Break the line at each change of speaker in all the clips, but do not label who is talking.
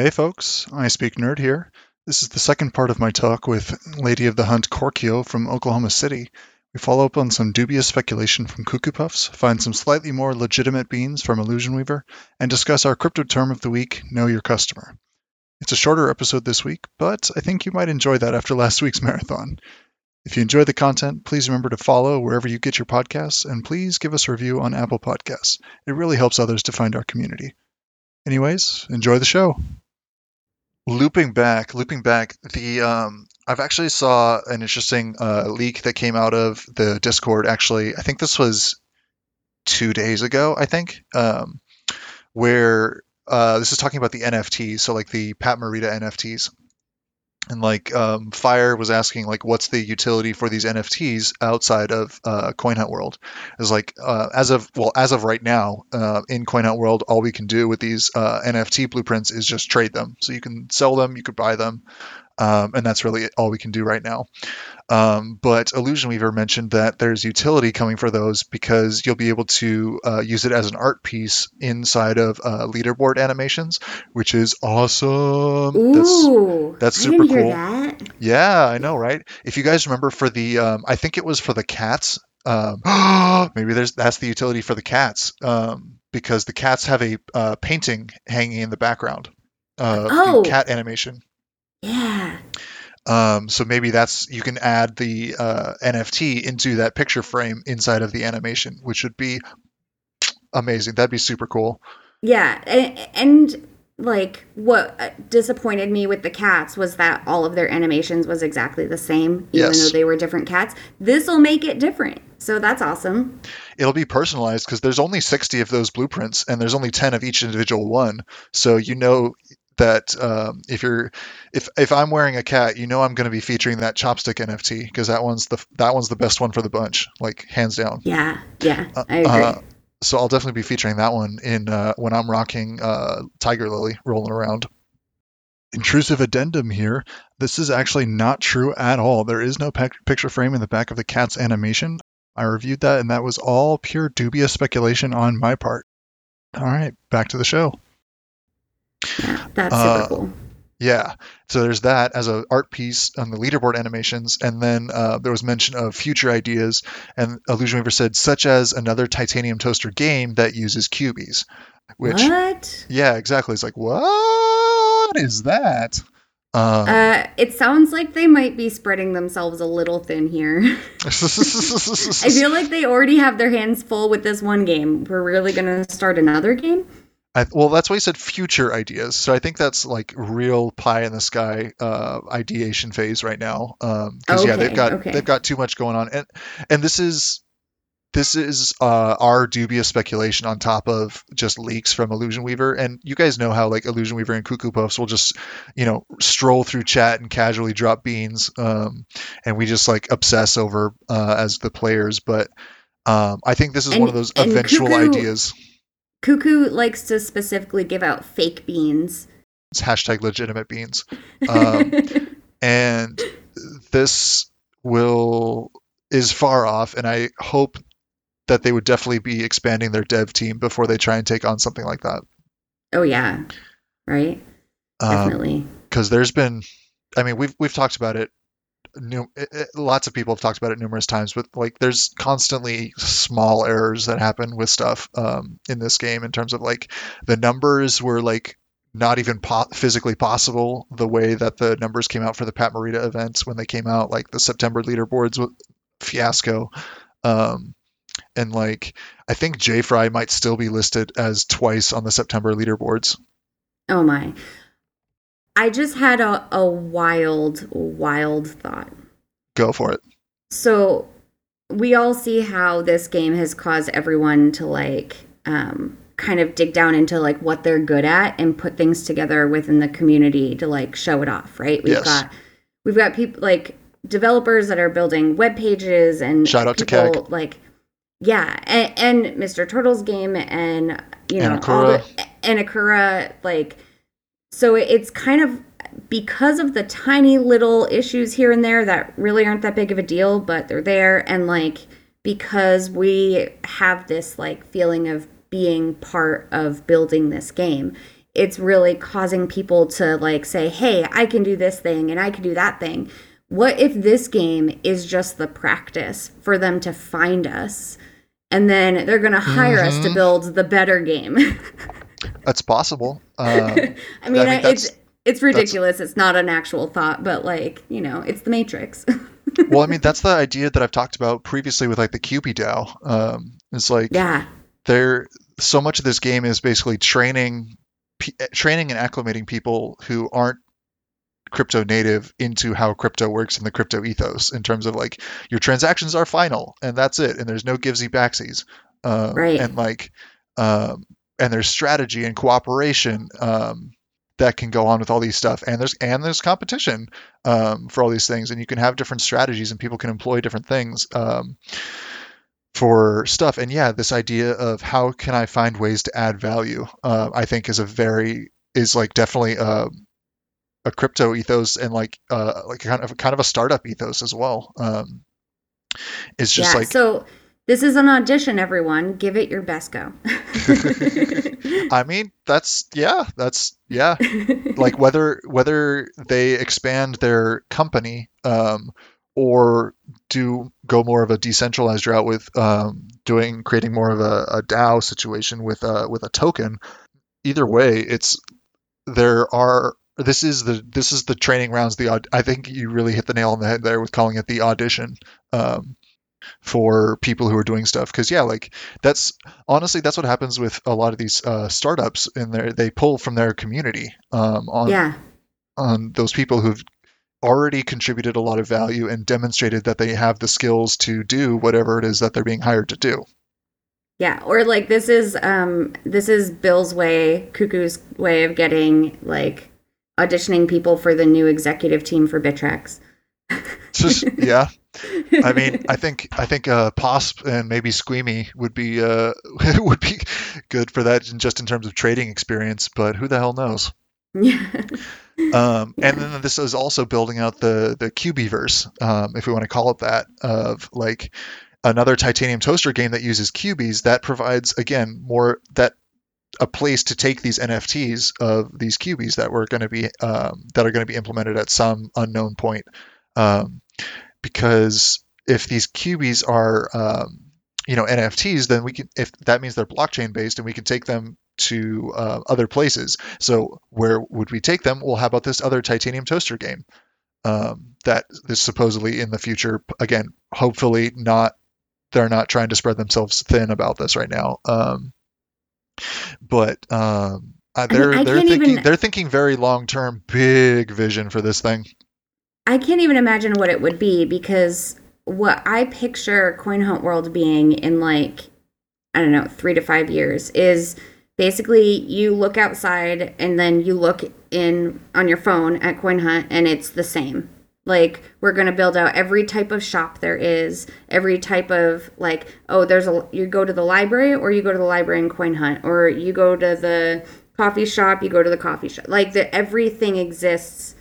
Hey folks, iSpeakNerd here. This is the second part of my talk with Lady of the Hunt Korkio from Oklahoma City. We follow up on some dubious speculation from Cuckoo Puffs, find some slightly more legitimate beans from Illusion Weaver, and discuss our crypto term of the week, Know Your Customer. It's a shorter episode this week, but I think you might enjoy that after last week's marathon. If you enjoy the content, please remember to follow wherever you get your podcasts, and please give us a review on Apple Podcasts. It really helps others to find our community. Anyways, enjoy the show. Looping back, looping back, the um, I've actually saw an interesting uh, leak that came out of the Discord. Actually, I think this was two days ago. I think um, where uh, this is talking about the NFTs, so like the Pat Morita NFTs and like um, fire was asking like what's the utility for these nfts outside of uh, coin hunt world? Is like uh, as of well as of right now uh, in coin hunt world all we can do with these uh, nft blueprints is just trade them. So you can sell them you could buy them um, and that's really all we can do right now. Um, but Illusion Weaver mentioned that there's utility coming for those because you'll be able to uh, use it as an art piece inside of uh, leaderboard animations, which is awesome.
Ooh,
that's that's super cool. That. Yeah, I know, right? If you guys remember for the, um, I think it was for the cats. Um, maybe there's that's the utility for the cats um, because the cats have a uh, painting hanging in the background. Uh, oh. cat animation.
Yeah.
Um, so maybe that's you can add the uh, NFT into that picture frame inside of the animation, which would be amazing. That'd be super cool.
Yeah, and, and like what uh, disappointed me with the cats was that all of their animations was exactly the same, even yes. though they were different cats. This will make it different. So that's awesome.
It'll be personalized because there's only 60 of those blueprints and there's only 10 of each individual one. So you know that um, if you're if if I'm wearing a cat, you know I'm going to be featuring that chopstick NFT because that one's the that one's the best one for the bunch, like hands down.
Yeah, yeah, uh, I agree. Uh,
so I'll definitely be featuring that one in uh, when I'm rocking uh, Tiger Lily rolling around. Intrusive addendum here. This is actually not true at all. There is no pe- picture frame in the back of the cat's animation. I reviewed that, and that was all pure dubious speculation on my part. All right, back to the show.
Yeah, that's super uh, cool.
Yeah, so there's that as an art piece on the leaderboard animations, and then uh, there was mention of future ideas, and Illusion Weaver said such as another titanium toaster game that uses cubies.
Which, what?
Yeah, exactly. It's like what is that?
Um, uh, it sounds like they might be spreading themselves a little thin here. I feel like they already have their hands full with this one game. We're really gonna start another game.
I, well, that's why he said future ideas. So I think that's like real pie in the sky uh, ideation phase right now. Because um, okay, yeah, they've got okay. they've got too much going on, and and this is this is uh, our dubious speculation on top of just leaks from Illusion Weaver. And you guys know how like Illusion Weaver and Cuckoo Puffs will just you know stroll through chat and casually drop beans, um, and we just like obsess over uh, as the players. But um, I think this is and, one of those eventual Cuckoo- ideas
Cuckoo likes to specifically give out fake beans.
It's hashtag legitimate beans. Um, and this will is far off, and I hope that they would definitely be expanding their dev team before they try and take on something like that.
Oh yeah, right. Um, definitely.
Because there's been, I mean, we've we've talked about it new, it, it, lots of people have talked about it numerous times, but like there's constantly small errors that happen with stuff um, in this game in terms of like the numbers were like not even po- physically possible the way that the numbers came out for the Pat Morita events when they came out, like the September leaderboards fiasco. Um, and like I think J Fry might still be listed as twice on the September leaderboards.
Oh my. I just had a, a wild, wild thought.
Go for it.
So we all see how this game has caused everyone to like um, kind of dig down into like what they're good at and put things together within the community to like show it off, right? We've yes. got we've got people like developers that are building web pages and
shout out
people,
to Keg.
like yeah, and, and Mr. Turtle's game and you know all the and Akura like so it's kind of because of the tiny little issues here and there that really aren't that big of a deal, but they're there. And like, because we have this like feeling of being part of building this game, it's really causing people to like say, "Hey, I can do this thing and I can do that thing." What if this game is just the practice for them to find us? And then they're going to hire mm-hmm. us to mm-hmm. build the better game.
that's possible. Um,
I mean, I mean it's it's ridiculous. It's not an actual thought, but like, you know, it's the Matrix.
well, I mean, that's the idea that I've talked about previously with like the Cubie DAO. Um, it's like,
yeah,
there. So much of this game is basically training, p- training and acclimating people who aren't crypto native into how crypto works in the crypto ethos in terms of like your transactions are final and that's it and there's no givesy backsies
um, right
and like um, and there's strategy and cooperation um, that can go on with all these stuff. And there's and there's competition um, for all these things and you can have different strategies and people can employ different things um, for stuff. And yeah this idea of how can i find ways to add value uh, i think is a very is like definitely a, a crypto ethos and like uh, like kind of kind of a startup ethos as well. Um, it's just yeah, like
so this is an audition, everyone. Give it your best go.
I mean, that's yeah, that's yeah. like whether whether they expand their company um, or do go more of a decentralized route with um, doing creating more of a, a DAO situation with a with a token. Either way, it's there are this is the this is the training rounds. The I think you really hit the nail on the head there with calling it the audition. Um, for people who are doing stuff. Because yeah like that's honestly that's what happens with a lot of these uh, startups and they they pull from their community um, on
yeah.
on those people who've already contributed a lot of value and demonstrated that they have the skills to do whatever it is that they're being hired to do.
Yeah or like this is um this is bill's way cuckoo's way of getting like auditioning people for the new executive team for Bittrex.
Yeah I mean, I think I think uh, Posp and maybe Squeamy would be uh, would be good for that, just in terms of trading experience. But who the hell knows?
Yeah.
um, and then this is also building out the the Cubieverse, um, if we want to call it that, of like another titanium toaster game that uses Cubies that provides again more that a place to take these NFTs of these Cubies that were going to be um, that are going to be implemented at some unknown point. Um, because if these Cubies are um, you know NFTs, then we can if that means they're blockchain based, and we can take them to uh, other places. So where would we take them? Well, how about this other titanium toaster game um, that is supposedly in the future? Again, hopefully not. They're not trying to spread themselves thin about this right now. Um, but um, uh, they're I mean, they're thinking even... they're thinking very long term, big vision for this thing.
I can't even imagine what it would be because what I picture Coin Hunt World being in like I don't know, 3 to 5 years is basically you look outside and then you look in on your phone at Coin Hunt and it's the same. Like we're going to build out every type of shop there is, every type of like oh there's a you go to the library or you go to the library in Coin Hunt or you go to the coffee shop, you go to the coffee shop. Like the everything exists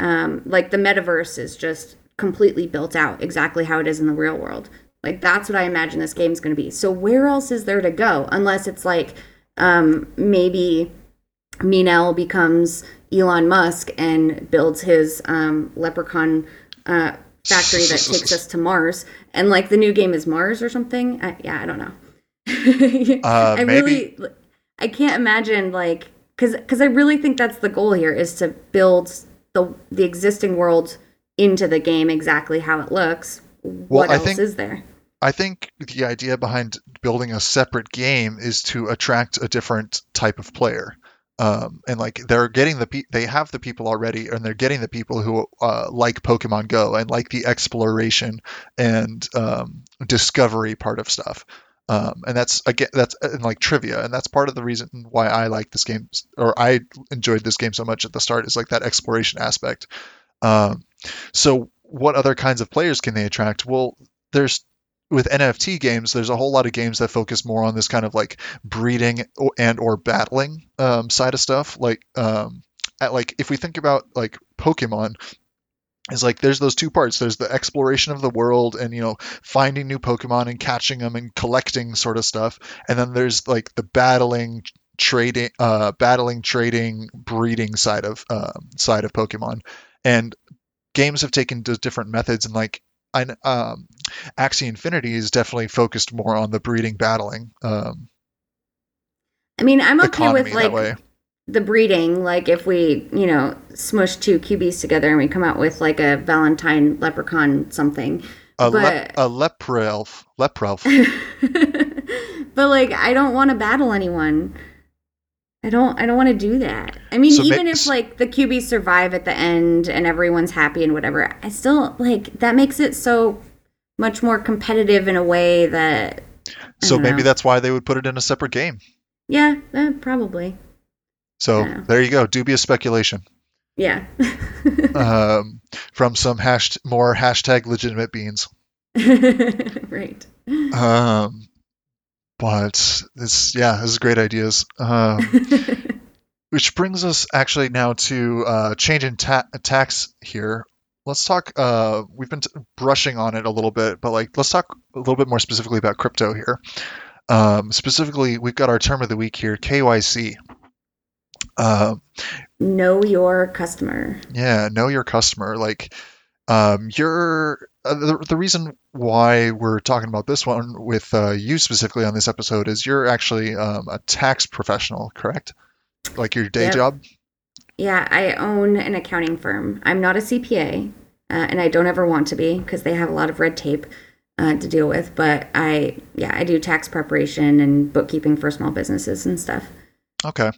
um, like the metaverse is just completely built out exactly how it is in the real world. Like that's what I imagine this game is going to be. So where else is there to go unless it's like um, maybe Minel becomes Elon Musk and builds his um, leprechaun uh, factory that takes us to Mars, and like the new game is Mars or something. I, yeah, I don't know.
uh, I maybe.
really, I can't imagine like because because I really think that's the goal here is to build the the existing world into the game exactly how it looks, what else think, is there?
I think the idea behind building a separate game is to attract a different type of player. Um, and like they're getting the pe- they have the people already, and they're getting the people who uh, like Pokemon Go and like the exploration and um, discovery part of stuff. Um, and that's again that's in like trivia and that's part of the reason why i like this game or i enjoyed this game so much at the start is like that exploration aspect. Um, so what other kinds of players can they attract? Well there's with nft games there's a whole lot of games that focus more on this kind of like breeding and or battling um, side of stuff. Like um, at, like if we think about like pokemon is like there's those two parts there's the exploration of the world and you know finding new pokemon and catching them and collecting sort of stuff and then there's like the battling trading, uh, battling, trading, breeding side of uh, side of Pokemon, and games have taken different methods. And like, I um, Axie Infinity is definitely focused more on the breeding, battling. Um,
I mean, I'm okay with
that way.
like the breeding. Like if we, you know, smush two Cubies together and we come out with like a Valentine leprechaun something.
A,
but
lep- a leprelf, leprelf.
but like I don't want to battle anyone. I don't I don't want to do that. I mean,
So
even if like the Cubies survive at the end and everyone's happy and whatever, I still like that makes it so much more competitive in a way that I
So maybe
know.
that's why they would put it in a separate game.
yeah, eh, probably.
So there you go, dubious speculation
Yeah.
um, from some hash more hashtag legitimate beans.
right.
Um, but this, yeah, this is great ideas. Um, which brings us actually now to uh, change in ta- tax here. Let's talk. Uh, we've been t- brushing on it a little bit, but like, let's talk a little bit more specifically about crypto here. Um, specifically, we've got our term of the week here, KYC. Um,
know your customer.
Yeah, know your customer. Like, um, you're uh, the, the reason why we're talking about this one with uh, you specifically on this episode is you're actually um, a tax professional, correct? Like your day
Yep.
job.
Yeah, I own an accounting firm. I'm not a CPA, uh, and I don't ever want to be because they have a lot of red tape uh, to deal with. But I, yeah, I do tax preparation and bookkeeping for small businesses and stuff.
Okay.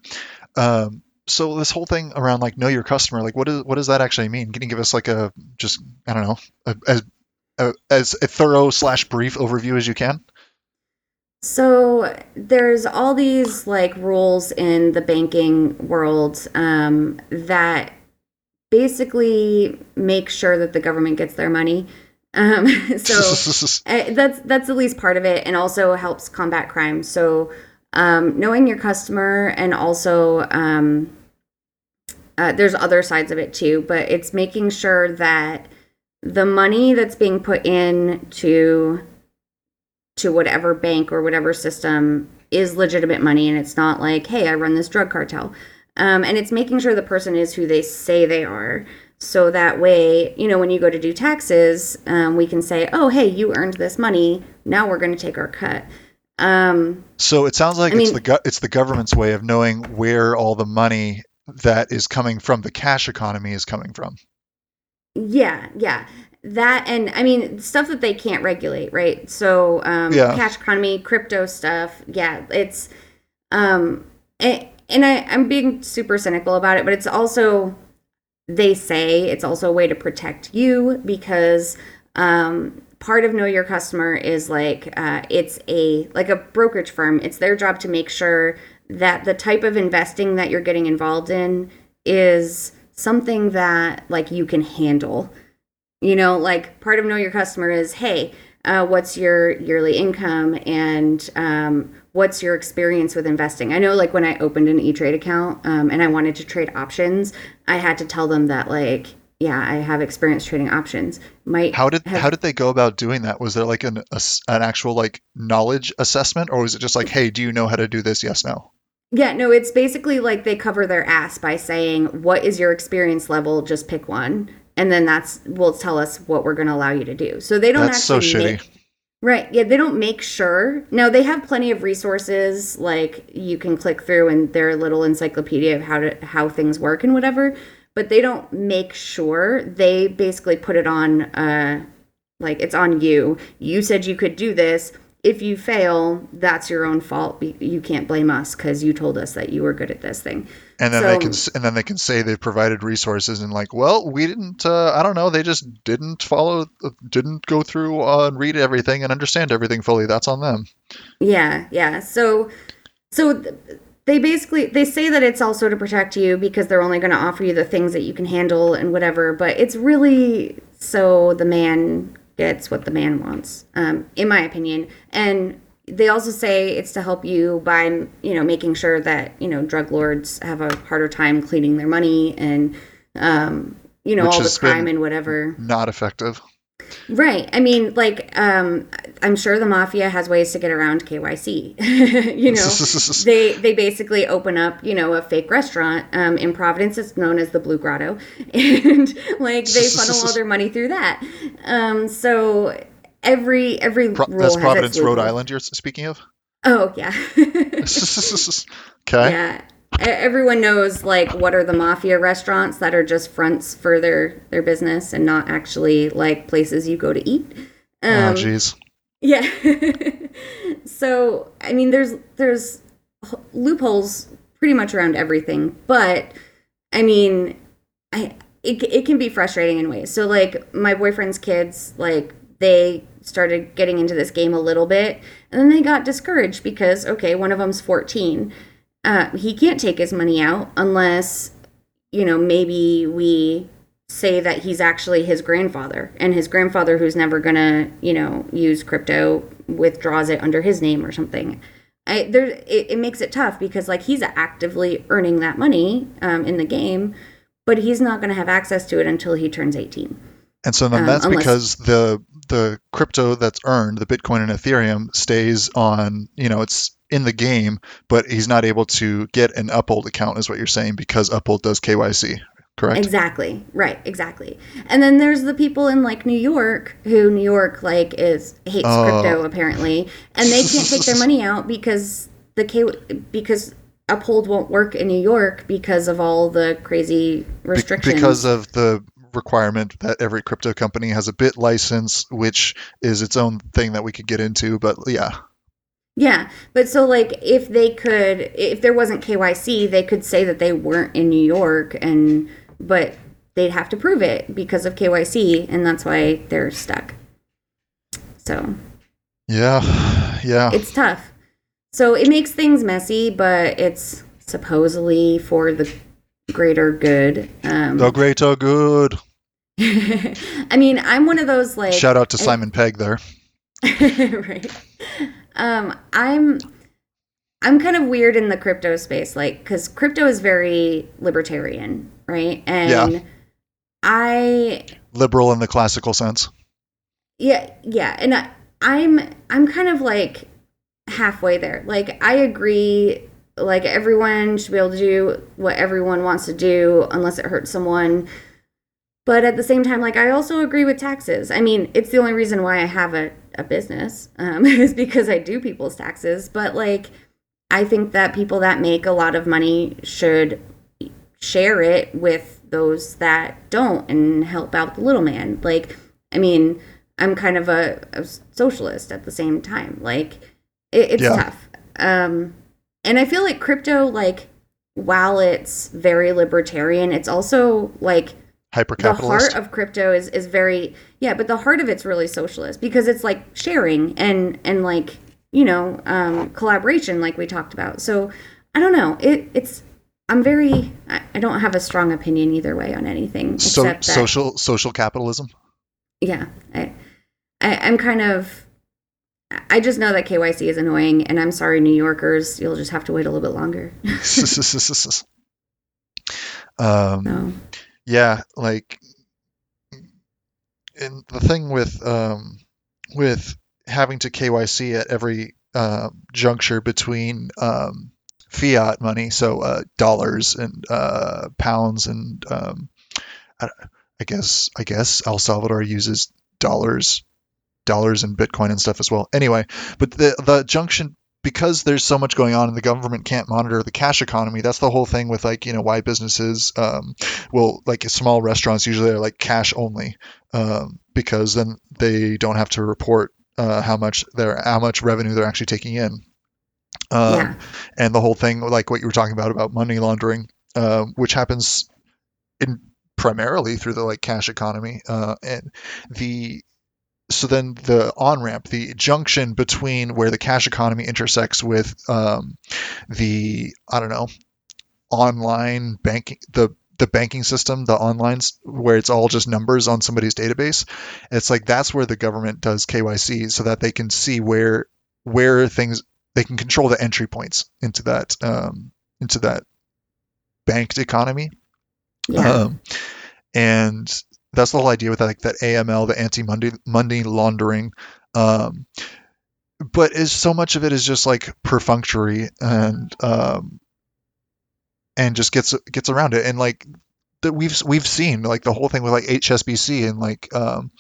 Um, so this whole thing around like know your customer, like what is what does that actually mean? Can you give us like a just I don't know a, as a, as a thorough slash brief overview as you can?
So there's all these like rules in the banking world um, that basically make sure that the government gets their money. Um, so Uh, that's that's at least part of it, and also helps combat crime. So, um, knowing your customer, and also um, uh, there's other sides of it too, but it's making sure that the money that's being put in to to whatever bank or whatever system is legitimate money, and it's not like, hey, I run this drug cartel. Um, and it's making sure the person is who they say they are. So that way, you know, when you go to do taxes, um, we can say, oh, hey, you earned this money. Now we're going to take our cut. Um,
So it sounds like
I
it's
mean-
the go- it's the government's way of knowing where all the money that is coming from the cash economy is coming from.
yeah, yeah. That and I mean stuff that they can't regulate, right? So um,
Yeah.
cash economy, crypto stuff. Yeah, it's um, and, and I, I'm being super cynical about it, but it's also they say it's also a way to protect you because um, part of know your customer is like uh, it's a like a brokerage firm. It's their job to make sure that the type of investing that you're getting involved in is something that like you can handle. You know like part of know your customer is hey uh, what's your yearly income and um, what's your experience with investing? I know like when i opened an e-trade account um, and i wanted to trade options i had to tell them that like yeah i have experience trading options might
How did
have-
how did they go about doing that? Was there like an a an actual like knowledge assessment, or was it just like, hey, do you know how to do this? Yes, no.
Yeah, no, it's basically like they cover their ass by saying, "What is your experience level? Just pick one." And then that's will tell us what we're going to allow you to do. So they don't
That's so
actually
shitty.
make Right. Yeah, they don't make sure. Now they have plenty of resources like you can click through and their little encyclopedia of how to how things work and whatever, but they don't make sure. They basically put it on uh like it's on you. You said you could do this. If you fail, that's your own fault. You can't blame us cuz you told us that you were good at this thing.
And then they can and then they can say they've provided resources and like, well, we didn't. Uh, I don't know. They just didn't follow, didn't go through uh, and read everything and understand everything fully. That's on them.
Yeah, yeah. So, so th- they basically they say that it's also to protect you because they're only going to offer you the things that you can handle and whatever. But it's really so the man gets what the man wants, um, in my opinion. And they also say it's to help you by you know making sure that you know drug lords have a harder time cleaning their money and um, you know
Which
all the crime and whatever.
Not effective.
Right. I mean, like, um, I'm sure the mafia has ways to get around KYC. you know, they they basically open up, you know, a fake restaurant um, in Providence. It's known as the Blue Grotto, and like they funnel all their money through that. Um, so every every
Pro- that's Providence, Rhode. Island. You're speaking of.
Oh yeah.
okay.
Yeah. Everyone knows like what are the mafia restaurants that are just fronts for their their business and not actually like places you go to eat.
oh,
Um,
jeez.
yeah. so I mean, there's there's loopholes pretty much around everything, but I mean, I it it can be frustrating in ways. So like my boyfriend's kids, like they started getting into this game a little bit, and then they got discouraged because okay, one of them's 14. Uh, he can't take his money out unless you know maybe we say that he's actually his grandfather and his grandfather who's never gonna you know use crypto withdraws it under his name or something I, there it, it makes it tough because like he's actively earning that money um, in the game but he's not going to have access to it until he turns 18
And so then
um,
that's
unless-
because the the crypto that's earned, the Bitcoin and Ethereum, stays on. You know, it's in the game, but he's not able to get an Uphold account, is what you're saying, because Uphold does KYC. Correct.
Exactly. Right. Exactly. And then there's the people in like New York who New York like is hates
Oh.
crypto apparently, and they can't take their money out because the K because Uphold won't work in New York because of all the crazy
Be-
restrictions.
because of the requirement that every crypto company has a BitLicense, which is its own thing that we could get into. But yeah,
Yeah, but so like if they could, if there wasn't KYC, they could say that they weren't in New York, and but they'd have to prove it because of KYC, and that's why they're stuck. So
yeah, yeah.
it's tough. So it makes things messy, but it's supposedly for the greater good. Um,
the greater good.
I mean, I'm one of those like
Shout out to
I-
Simon Pegg there.
right. Um, I'm I'm kind of weird in the crypto space, like because crypto is very libertarian, right? And
Yeah.
I
Liberal in the classical sense.
yeah yeah, and I, I'm I'm kind of like halfway there. Like I agree, like everyone should be able to do what everyone wants to do unless it hurts someone. But at the same time, like I also agree with taxes. I mean, it's the only reason why I have a, a business um, is because I do people's taxes. But like, I think that people that make a lot of money should share it with those that don't and help out the little man. Like, I mean, I'm kind of a, a socialist at the same time. Like, it, it's
Yeah.
tough. Um, and I feel like crypto, like, while it's very libertarian, it's also like
Hyper
the heart of crypto is is very yeah but the heart of it's really socialist because it's like sharing and and like you know um collaboration like we talked about. So i don't know. It it's i'm very i, don't have a strong opinion either way on anything
So,
except that
social social capitalism.
yeah. I, I i'm kind of i just know that kyc is annoying and i'm sorry new yorkers you'll just have to wait a little bit longer.
Um,
so
yeah, like, and the thing with um, with having to KYC at every uh, juncture between um, fiat money, so uh, dollars and uh, pounds, and um, I, I guess I guess El Salvador uses dollars, dollars and Bitcoin and stuff as well. Anyway, but the the junction because there's so much going on and the government can't monitor the cash economy. That's the whole thing with like you know why businesses um, will like small restaurants usually are like cash only um, because then they don't have to report uh, how much they're how much revenue they're actually taking in. Um,
yeah
and the whole thing like what you were talking about about money laundering uh, which happens in primarily through the like cash economy uh, and the so then the on ramp the junction between where the cash economy intersects with um, the i don't know online banking the the banking system the online where it's all just numbers on somebody's database it's like that's where the government does kyc so that they can see where where things they can control the entry points into that um, into that banked economy.
Yeah.
Um, and that's the whole idea with like that AML, the anti money money laundering. Um, but is so much of it is just like perfunctory and um, and just gets gets around it and like that we've we've seen like the whole thing with like HSBC and like um,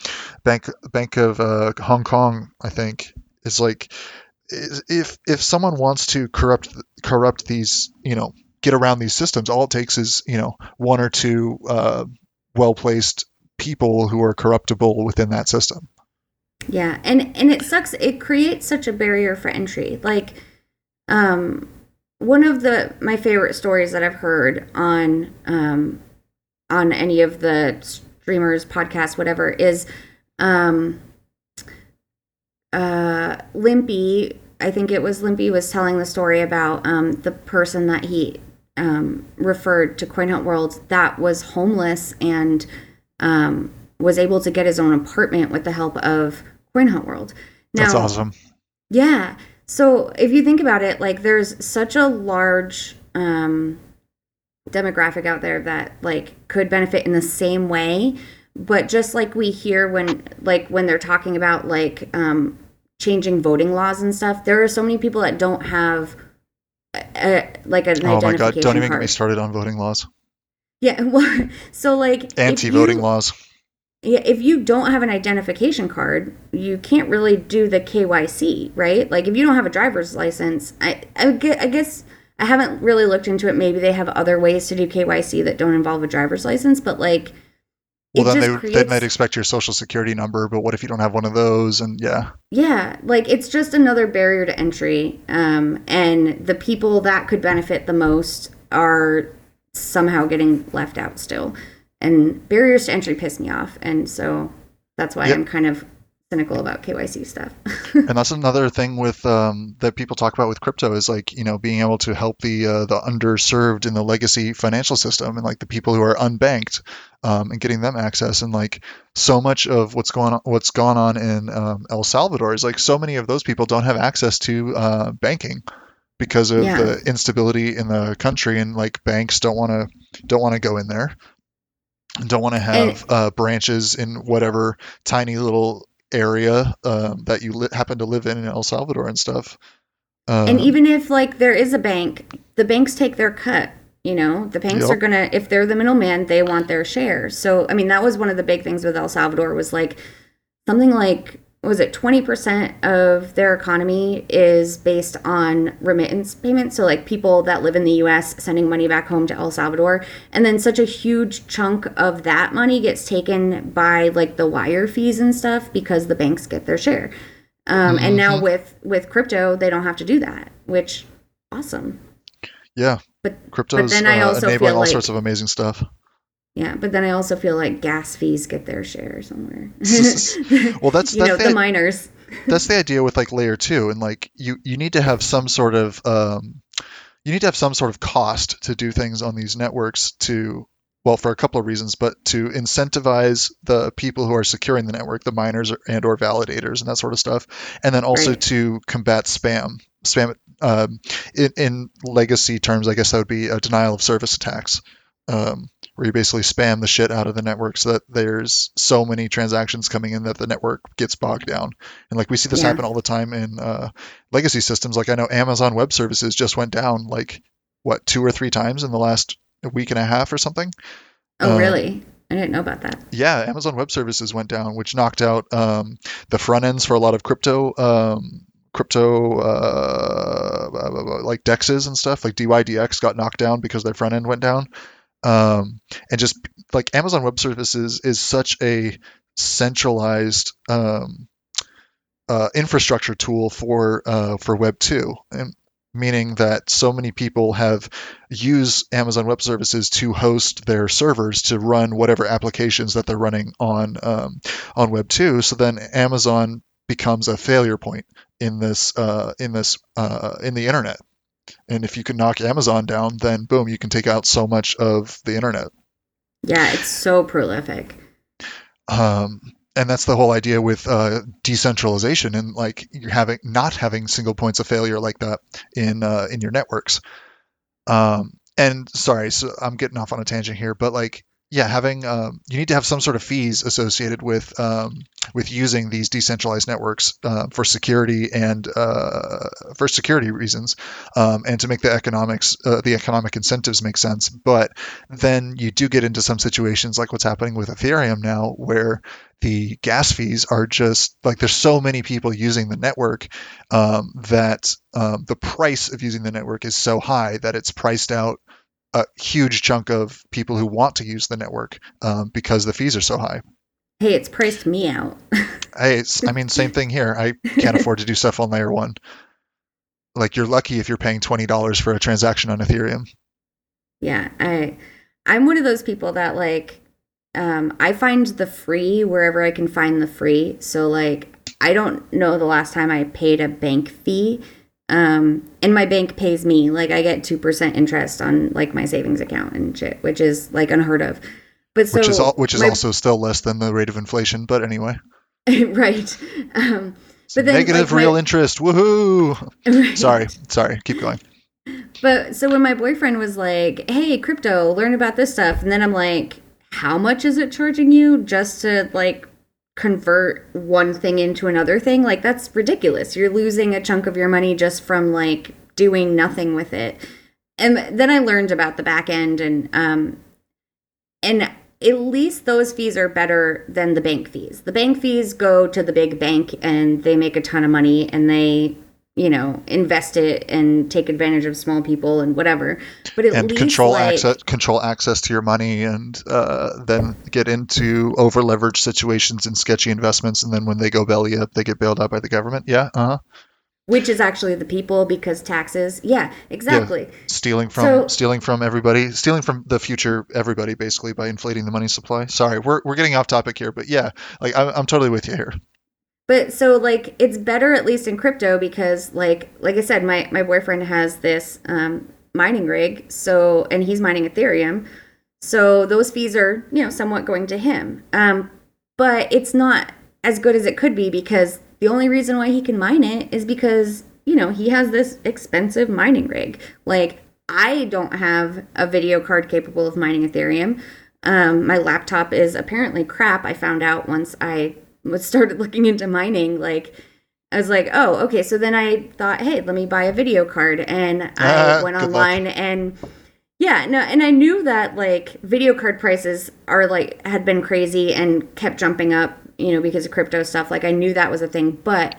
Bank Bank of uh, Hong Kong I think is like if if someone wants to corrupt corrupt these you know get around these systems all it takes is you know one or two uh, well placed people who are corruptible within that system.
Yeah and and it sucks it creates such a barrier for entry. Like um one of the my favorite stories that i've heard on um on any of the streamers podcasts whatever is um uh limpy i think it was limpy was telling the story about um the person that he um referred to coin world that was homeless and um was able to get his own apartment with the help of coin hunt world
now, that's awesome.
yeah. So if you think about it like there's such a large um demographic out there that like could benefit in the same way. But just like we hear when like when they're talking about like um changing voting laws and stuff there are so many people that don't have a, like an oh my god
don't even
card.
get me started on voting laws
yeah well so like
anti-voting laws
yeah if you don't have an identification card you can't really do the kyc right like if you don't have a driver's license i i, I guess I haven't really looked into it. Maybe they have other ways to do KYC that don't involve a driver's license, but like.
Well, then they, creates... they might expect your social security number, but what if you don't have one of those? And yeah.
Yeah, like it's just another barrier to entry. Um, and the people that could benefit the most are somehow getting left out still. And barriers to entry piss me off. And so that's why yep. I'm kind of cynical about KYC stuff.
and that's another thing with um, that people talk about with crypto is like you know being able to help the uh, the underserved in the legacy financial system and like the people who are unbanked um, and getting them access and like so much of what's going on what's gone on in um, El Salvador is like so many of those people don't have access to uh, banking because of yeah. the instability in the country and like banks don't want to don't want to go in there don't want to have and, uh, branches in whatever tiny little area um, that you li- happen to live in in El Salvador and stuff.
Um, and even if like there is a bank, the banks take their cut. You know, the banks yep. are gonna if they're the middleman, they want their share. So I mean, that was one of the big things with El Salvador was like something like was it 20% of their economy is based on remittance payments so like people that live in the US sending money back home to El Salvador and then such a huge chunk of that money gets taken by like the wire fees and stuff because the banks get their share um, mm-hmm. and now mm-hmm. with with crypto they don't have to do that which awesome
yeah
but
crypto is uh, enabling all like, sorts of amazing stuff
yeah, but then I also feel like gas fees get their share somewhere.
well, that's,
you know, the, the miners.
that's the idea with like layer two, and like you you need to have some sort of um, you need to have some sort of cost to do things on these networks to well for a couple of reasons but to incentivize the people who are securing the network the miners and or validators and that sort of stuff and then also right. to combat spam spam um, in, in, legacy terms i guess that would be a denial of service attacks um, where you basically spam the shit out of the network so that there's so many transactions coming in that the network gets bogged down. And like we see this yeah. happen all the time in uh, legacy systems. Like I know Amazon Web Services just went down like what two or three times in the last week and a half or something.
Oh, um, really? I didn't know about that.
Yeah, Amazon Web Services went down, which knocked out um, the front ends for a lot of crypto um, crypto uh, like dexes and stuff like dYdX got knocked down because their front end went down um, and just like Amazon Web Services is such a centralized um, uh, infrastructure tool for uh, for Web two, meaning that so many people have used Amazon Web Services to host their servers to run whatever applications that they're running on um, on Web two. So then Amazon becomes a failure point in this uh, in this uh, in the internet and if you can knock Amazon down, then boom, you can take out so much of the internet.
Yeah, it's so prolific.
Um, and that's the whole idea with uh, decentralization and like you're having not having single points of failure like that in uh, in your networks. Um, and sorry, so I'm getting off on a tangent here, but like yeah, having um, you need to have some sort of fees associated with um, with using these decentralized networks uh, for security and uh, for security reasons, um, and to make the economics uh, the economic incentives make sense. But then you do get into some situations like what's happening with Ethereum now, where the gas fees are just like there's so many people using the network um, that um, the price of using the network is so high that it's priced out a huge chunk of people who want to use the network um, because the fees are so high.
Hey, it's priced me out.
hey, I mean, same thing here. I can't afford to do stuff on layer one. Like you're lucky if you're paying twenty dollars for a transaction on Ethereum.
Yeah, I I'm one of those people that like um, I find the free wherever I can find the free. So like I don't know the last time I paid a bank fee um, and my bank pays me like I get two percent interest on like my savings account and shit, which is like unheard of. But so
which is all, which is my, also still less than the rate of inflation. But anyway,
right. Um,
but then, negative like, real my, interest. Woohoo! Right. Sorry, sorry. Keep going.
But so when my boyfriend was like, "Hey, crypto, learn about this stuff," and then I'm like, "How much is it charging you just to like convert one thing into another thing like that's ridiculous. You're losing a chunk of your money just from like doing nothing with it. And then i learned about the back end and um and at least those fees are better than the bank fees. The bank fees go to the big bank and they make a ton of money and they you know invest it and take advantage of small people and whatever. But at
and
least
control
like,
access control access to your money and uh, then get into over leveraged situations and sketchy investments. And then when they go belly up they get bailed out by the government. Yeah uh-huh.
Which is actually the people because taxes yeah exactly. Yeah.
stealing from so, stealing from everybody stealing from the future everybody basically by inflating the money supply. Sorry we're, we're getting off topic here but yeah like I'm, I'm totally with you here
but so like it's better at least in crypto because like like I said, my my boyfriend has this um, mining rig, so and he's mining Ethereum, so those fees are you know somewhat going to him. Um, but it's not as good as it could be because the only reason why he can mine it is because you know he has this expensive mining rig. Like I don't have a video card capable of mining Ethereum. Um, my laptop is apparently crap. I found out once I started looking into mining, like I was like, oh, okay. So then I thought, hey, let me buy a video card, and I uh, went online luck. and yeah, no, and I knew that like video card prices are like had been crazy and kept jumping up, you know, because of crypto stuff. Like I knew that was a thing, but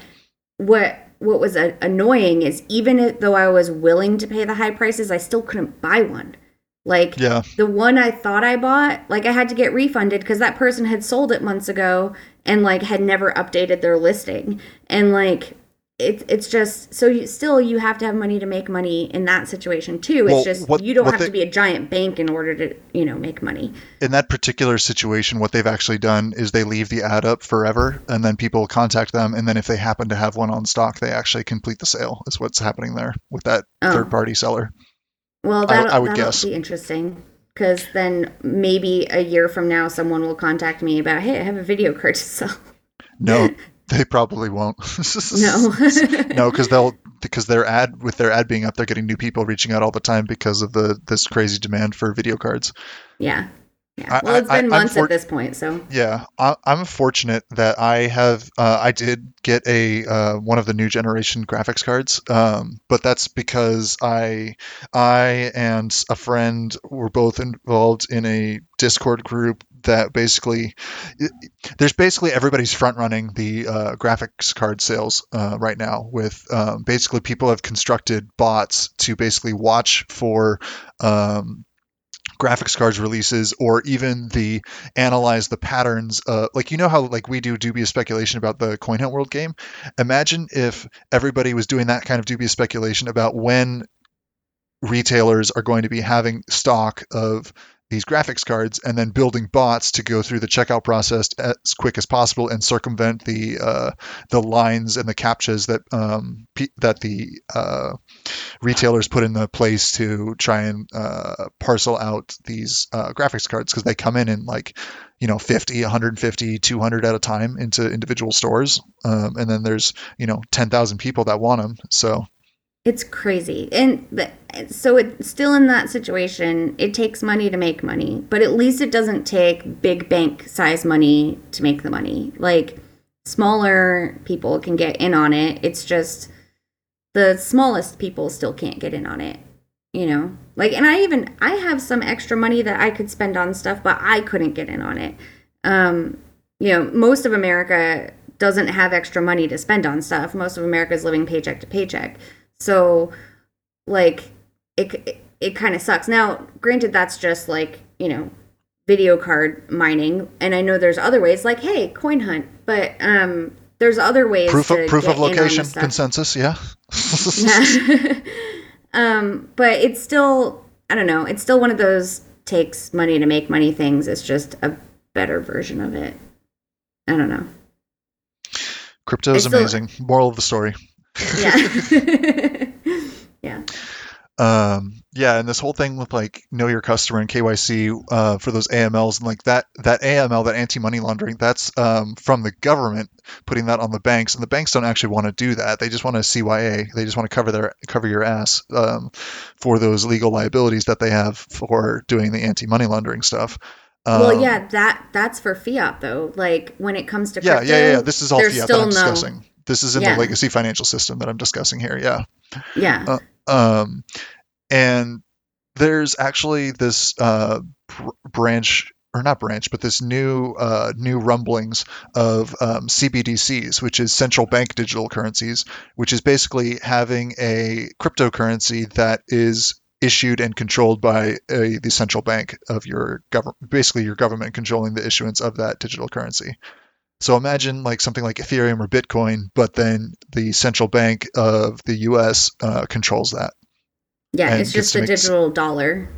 what what was a- annoying is even though I was willing to pay the high prices, I still couldn't buy one. Like yeah. the one I thought I bought, like I had to get refunded because that person had sold it months ago and like had never updated their listing. And like it's it's just so you, still you have to have money to make money in that situation too. It's well, just what, you don't have they, to be a giant bank in order to you know make money.
In that particular situation, what they've actually done is they leave the ad up forever, and then people contact them, and then if they happen to have one on stock, they actually complete the sale. Is what's happening there with that oh. third party seller.
Well, that I, I would guess be interesting because then maybe a year from now, someone will contact me about, hey, I have a video card to sell.
No, they probably won't.
no,
no, because they'll because their ad with their ad being up, they're getting new people reaching out all the time because of the this crazy demand for video cards.
Yeah. Yeah. Well, it's been I, months for- at this point, so.
Yeah, I, am fortunate that I have. Uh, I did get a uh, one of the new generation graphics cards, um, but that's because I, I and a friend were both involved in a Discord group that basically, there's basically everybody's front running the uh, graphics card sales uh, right now. With um, basically people have constructed bots to basically watch for um, graphics cards releases or even the analyze the patterns uh, like you know how like we do dubious speculation about the coin hunt world game? Imagine if everybody was doing that kind of dubious speculation about when retailers are going to be having stock of these graphics cards and then building bots to go through the checkout process as quick as possible and circumvent the uh, the lines and the captchas that um, that the uh, retailers put in the place to try and uh, parcel out these uh, graphics cards. Because they come in in like you know 50 150 200 at a time into individual stores. Um, and then there's you know 10,000 people that want them so
It's crazy. And the, so it's still in that situation. It takes money to make money, but at least it doesn't take big bank size money to make the money. Like smaller people can get in on it. It's just the smallest people still can't get in on it. You know? Like and I even I have some extra money that I could spend on stuff, but I couldn't get in on it. Um, you know, most of America doesn't have extra money to spend on stuff. Most of America is living paycheck to paycheck. So, like, it it, it kind of sucks. Now, granted, that's just like you know video card mining, and I know there's other ways, like hey, coin hunt, but um, there's other ways.
Proof of proof of location consensus, yeah.
yeah. um, but it's still I don't know. It's still one of those takes money to make money things. It's just a better version of it. I don't know.
Crypto is amazing. Moral of the story.
Yeah. yeah.
Um, yeah, and this whole thing with like know your customer and KYC uh, for those AMLs and like that that AML that anti money laundering that's um, from the government putting that on the banks and the banks don't actually want to do that they just want to CYA they just want to cover their cover your ass um, for those legal liabilities that they have for doing the anti money laundering stuff.
well, um, yeah, that that's for fiat though. Like when it comes to
crypto, yeah, yeah, yeah. This is all fiat that I'm discussing. This is in yeah. the legacy financial system that I'm discussing here. Yeah.
Yeah.
Uh, um, and there's actually this uh, br- branch or not branch, but this new uh, new rumblings of um, CBDCs, which is central bank digital currencies, which is basically having a cryptocurrency that is issued and controlled by a, the central bank of your government, basically your government controlling the issuance of that digital currency. So imagine like something like Ethereum or Bitcoin, but then the central bank of the U.S. Uh, controls that.
Yeah, it's just a digital dollar.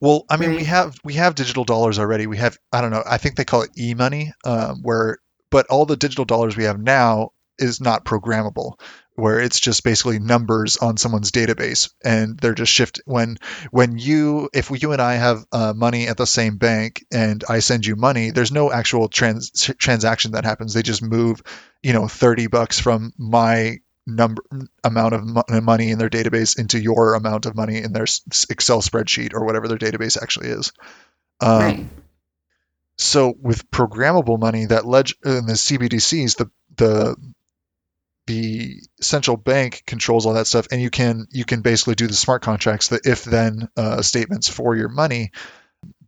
Well, I mean, right. we have we have digital dollars already. We have I don't know. I think they call it e-money, um, where but all the digital dollars we have now is not programmable where it's just basically numbers on someone's database and they're just shift when when you if you and I have uh, money at the same bank and I send you money there's no actual trans transaction that happens they just move you know 30 bucks from my number amount of money in their database into your amount of money in their Excel spreadsheet or whatever their database actually is um, right. so with programmable money that ledger in the CBDCs the the the central bank controls all that stuff and you can you can basically do the smart contracts the if then uh, statements for your money.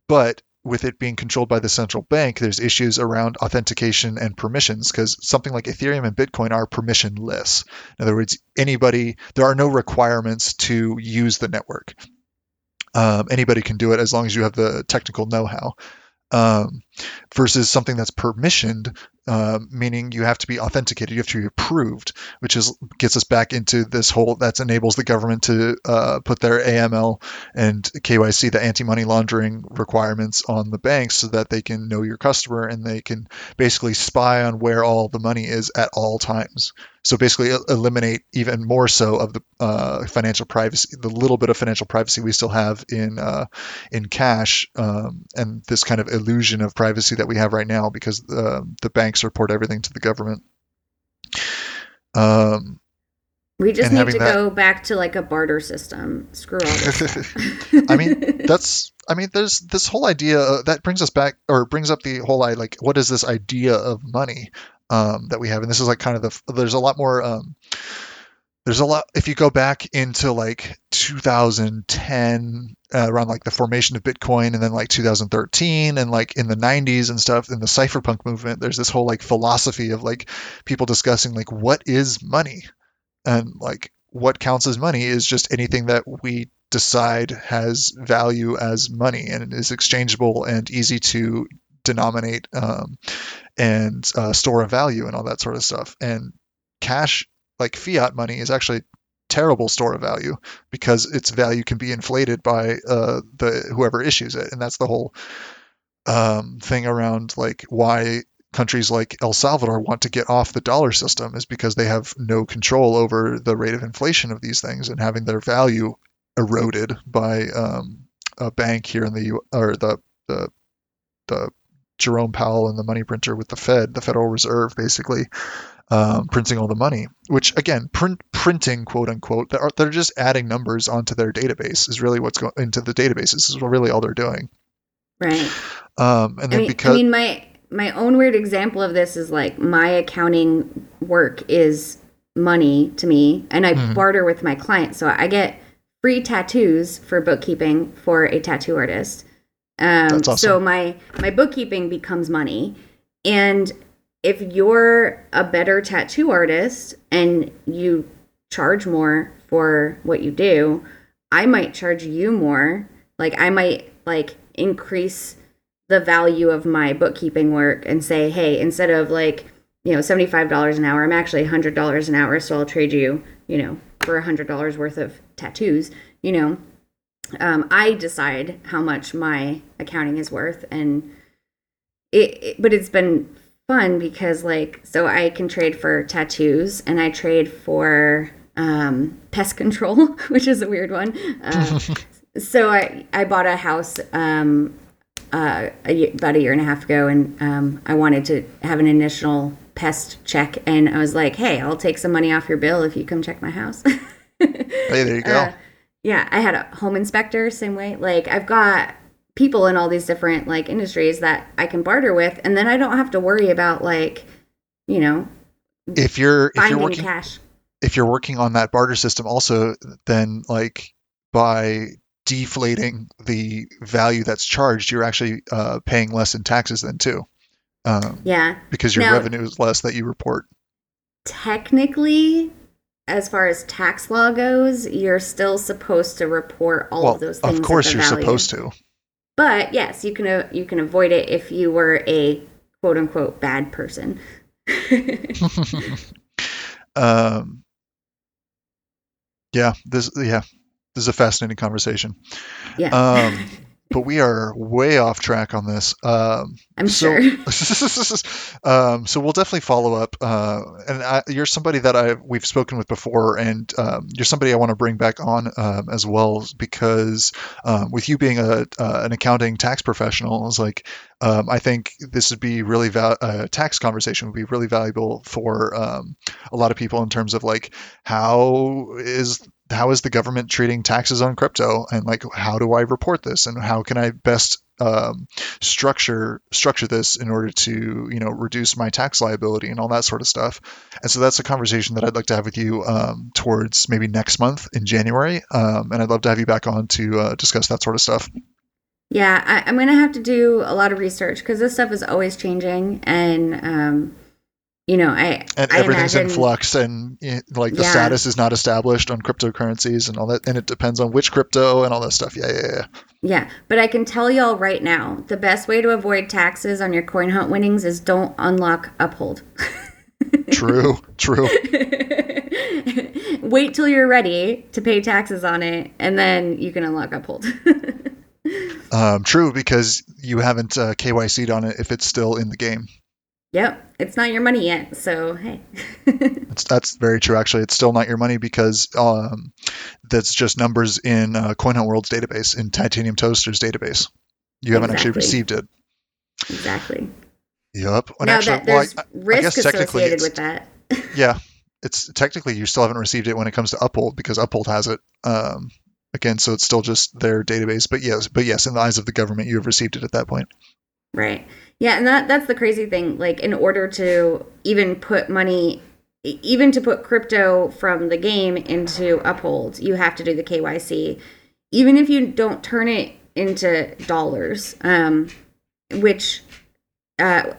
But with it being controlled by the central bank there's issues around authentication and permissions because something like ethereum and bitcoin are permissionless. In other words anybody there are no requirements to use the network. Um, anybody can do it as long as you have the technical know-how. Um, versus something that's permissioned, uh, meaning you have to be authenticated, you have to be approved, which is gets us back into this whole that enables the government to uh, put their AML and KYC, the anti-money laundering requirements on the banks, so that they can know your customer and they can basically spy on where all the money is at all times. So basically, eliminate even more so of the uh, financial privacy, the little bit of financial privacy we still have in uh, in cash, um, and this kind of illusion of privacy that we have right now because uh, the banks report everything to the government. Um,
we just need to that... go back to like a barter system. Screw all.
I mean, that's. I mean, there's this whole idea uh, that brings us back, or brings up the whole idea, like, what is this idea of money? um, that we have, and this is like kind of the there's a lot more. Um, there's a lot if you go back into like 2010 uh, around like the formation of bitcoin and then like 2013 and like in the 90s and stuff in the cypherpunk movement there's this whole like philosophy of like people discussing like what is money and like what counts as money is just anything that we decide has value as money and is exchangeable and easy to denominate um, and uh, store a value and all that sort of stuff. And cash, like fiat money, is actually terrible store of value because its value can be inflated by uh, the whoever issues it, and that's the whole um, thing around like why countries like El Salvador want to get off the dollar system is because they have no control over the rate of inflation of these things and having their value eroded by um, a bank here in the U or the the the Jerome Powell and the money printer with the Fed, the Federal Reserve, basically, um, printing all the money. Which again, print printing quote unquote, they're, they're just adding numbers onto their database. Is really what's going into the databases. Is really all they're doing.
Right.
Um, and then
I mean,
because
I mean, my my own weird example of this is like my accounting work is money to me, and I
Mhm.
barter with my clients, so I get free tattoos for bookkeeping for a tattoo artist. Um,
That's awesome.
So my my bookkeeping becomes money, and if you're a better tattoo artist and you charge more for what you do, I might charge you more. Like I might like increase the value of my bookkeeping work and say, hey, instead of like, you know, $75 an hour, I'm actually $100 an hour. So I'll trade you, you know, for $100 worth of tattoos, you know. Um, I decide how much my accounting is worth. And it, it, but it's been fun because, like, so I can trade for tattoos and I trade for um, pest control, which is a weird one. Uh, so I, I bought a house um, uh, a, about a year and a half ago, and um, I wanted to have an initial pest check, and I was like, "Hey, I'll take some money off your bill if you come check my house."
hey, there you go.
Uh, yeah, I had a home inspector, same way. Like I've got people in all these different like industries that I can barter with, and then I don't have to worry about like, you know,
if you're if you're working
cash.
if you're working on that barter system also then like by deflating the value that's charged you're actually uh, paying less in taxes then too um,
Yeah,
because your
Now-
revenue is less that you report
technically as far as tax law goes you're still supposed to report all
well
of those things
of course you're
value.
supposed to
but yes you can uh, you can avoid it if you were a quote unquote bad person.
Um, yeah this yeah this is a fascinating conversation.
Yeah.
Um, but we are way off track on this um,
i'm
so-
sure
um, so we'll definitely follow up. Uh, and I, you're somebody that I we've spoken with before, and um, you're somebody I want to bring back on um, as well because um, with you being a uh, an accounting tax professional, is like um, I think this would be really val- a tax conversation would be really valuable for um, a lot of people in terms of like how is how is the government treating taxes on crypto? And like how do I report this? And how can I best um, structure structure this in order to you know reduce my tax liability and all that sort of stuff? And so that's a conversation that i'd like to have with you um, towards maybe next month in january. Um, and i'd love to have you back on to uh, discuss that sort of stuff.
Yeah, I, I'm gonna have to do a lot of research because this stuff is always changing, and um, you know, I
and
I
everything's in flux and like the
Yeah.
status is not established on cryptocurrencies and all that and it depends on which crypto and all that stuff yeah yeah yeah
Yeah, but I can tell y'all right now, the best way to avoid taxes on your coin hunt winnings is don't unlock uphold.
true true
Wait till you're ready to pay taxes on it, and then you can unlock uphold.
um, true because you haven't uh, kyc'd on it if it's still in the game
yep, it's not your money yet, so hey.
That's, that's very true. Actually, it's still not your money because um, that's just numbers in uh, CoinHunt World's database, in Titanium Toaster's database. You haven't actually received it.
exactly.
Yep. And
now
actually,
that
well,
there's
I-
risk
technically
associated with that.
yeah, it's technically you still haven't received it when it comes to Uphold because Uphold has it. Um, again, so it's still just their database. But yes, but yes, in the eyes of the government, you have received it at that point.
Right. Yeah, and that that's the crazy thing. Like in order to even put money even to put crypto from the game into Uphold, you have to do the KYC. Even if you don't turn it into dollars, um which uh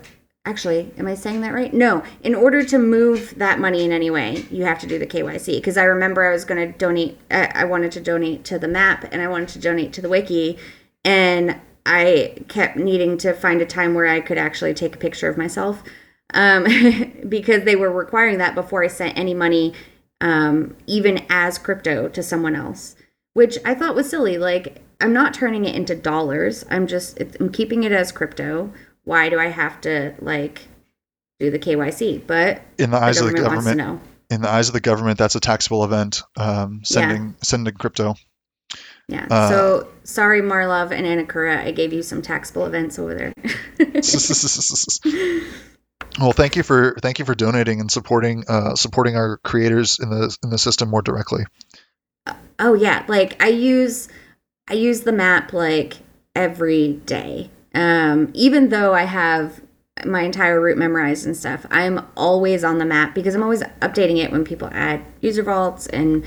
actually, am I saying that right? No. In order to move that money in any way, you have to do the KYC because I remember I was going to donate I, I wanted to donate to the map and I wanted to donate to the wiki and I kept needing to find a time where I could actually take a picture of myself um, because they were requiring that before I sent any money, um, even as crypto, to someone else, which I thought was silly. Like, I'm not turning it into dollars. I'm just it's, I'm keeping it as crypto. Why do I have to like do the KYC? But
In the
the
eyes of the
government wants to know.
in the eyes of the government, that's a taxable event. Um, sending sending crypto.
Yeah.
Uh,
so sorry, Marlov and Anakura, I gave you some taxable events over there.
Well, thank you for thank you for donating and supporting uh, supporting our creators in the in the system more directly.
Oh yeah, like I use I use the map like every day. Um, even though I have my entire route memorized and stuff, I'm always on the map because I'm always updating it when people add user vaults and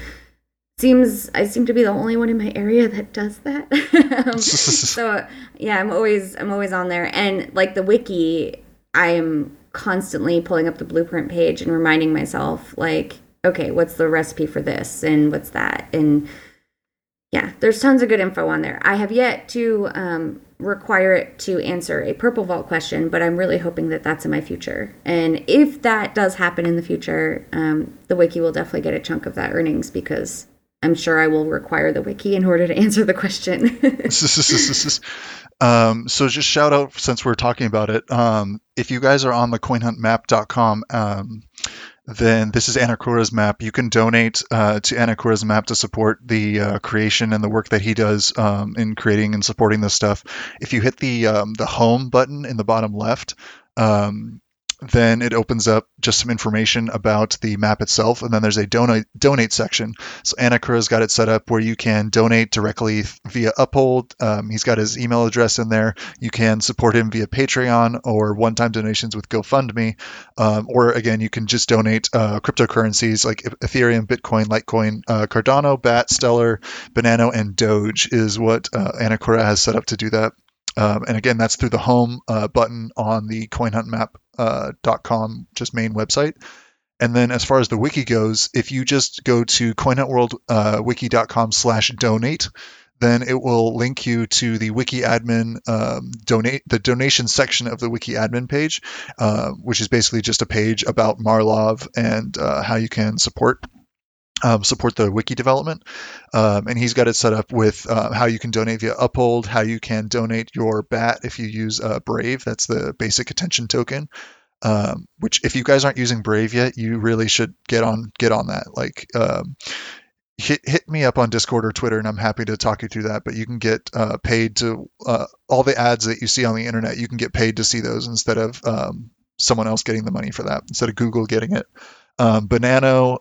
seems I seem to be the only one in my area that does that. um, so yeah, I'm always I'm always on there and like the wiki, I am constantly pulling up the blueprint page and reminding myself like okay, what's the recipe for this and what's that and yeah, there's tons of good info on there. I have yet to um, require it to answer a purple vault question, but I'm really hoping that that's in my future. And if that does happen in the future, um, the wiki will definitely get a chunk of that earnings because I'm sure I will require the wiki in order to answer the question.
um, so just shout out since we're talking about it. Um, if you guys are on the coinhuntmap.com, um, then this is Anakura's map. You can donate uh, to Anakura's map to support the uh, creation and the work that he does um, in creating and supporting this stuff. If you hit the um, the home button in the bottom left, um, then it opens up just some information about the map itself, and then there's a donate donate section. So Anakura's got it set up where you can donate directly via Uphold. Um, he's got his email address in there. You can support him via Patreon or one-time donations with GoFundMe, um, or again, you can just donate uh, cryptocurrencies like Ethereum, Bitcoin, Litecoin, uh, Cardano, Bat, Stellar, Banano, and Doge is what uh, Anakura has set up to do that. Um, and again, that's through the home uh, button on the coinhuntmap.com, uh, just main website. And then as far as the wiki goes, if you just go to coinhuntworldwiki.com uh, slash donate, then it will link you to the wiki admin um, donate the donation section of the wiki admin page, uh, which is basically just a page about Marlov and uh, how you can support um, support the wiki development. Um, and he's got it set up with uh, how you can donate via Uphold, how you can donate your BAT if you use uh, Brave. That's the basic attention token. Um, which, if you guys aren't using Brave yet, you really should get on get on that. Like, um, hit hit me up on Discord or Twitter, and I'm happy to talk you through that. But you can get uh, paid to uh, all the ads that you see on the internet. You can get paid to see those instead of um, someone else getting the money for that, instead of Google getting it. Um, Banano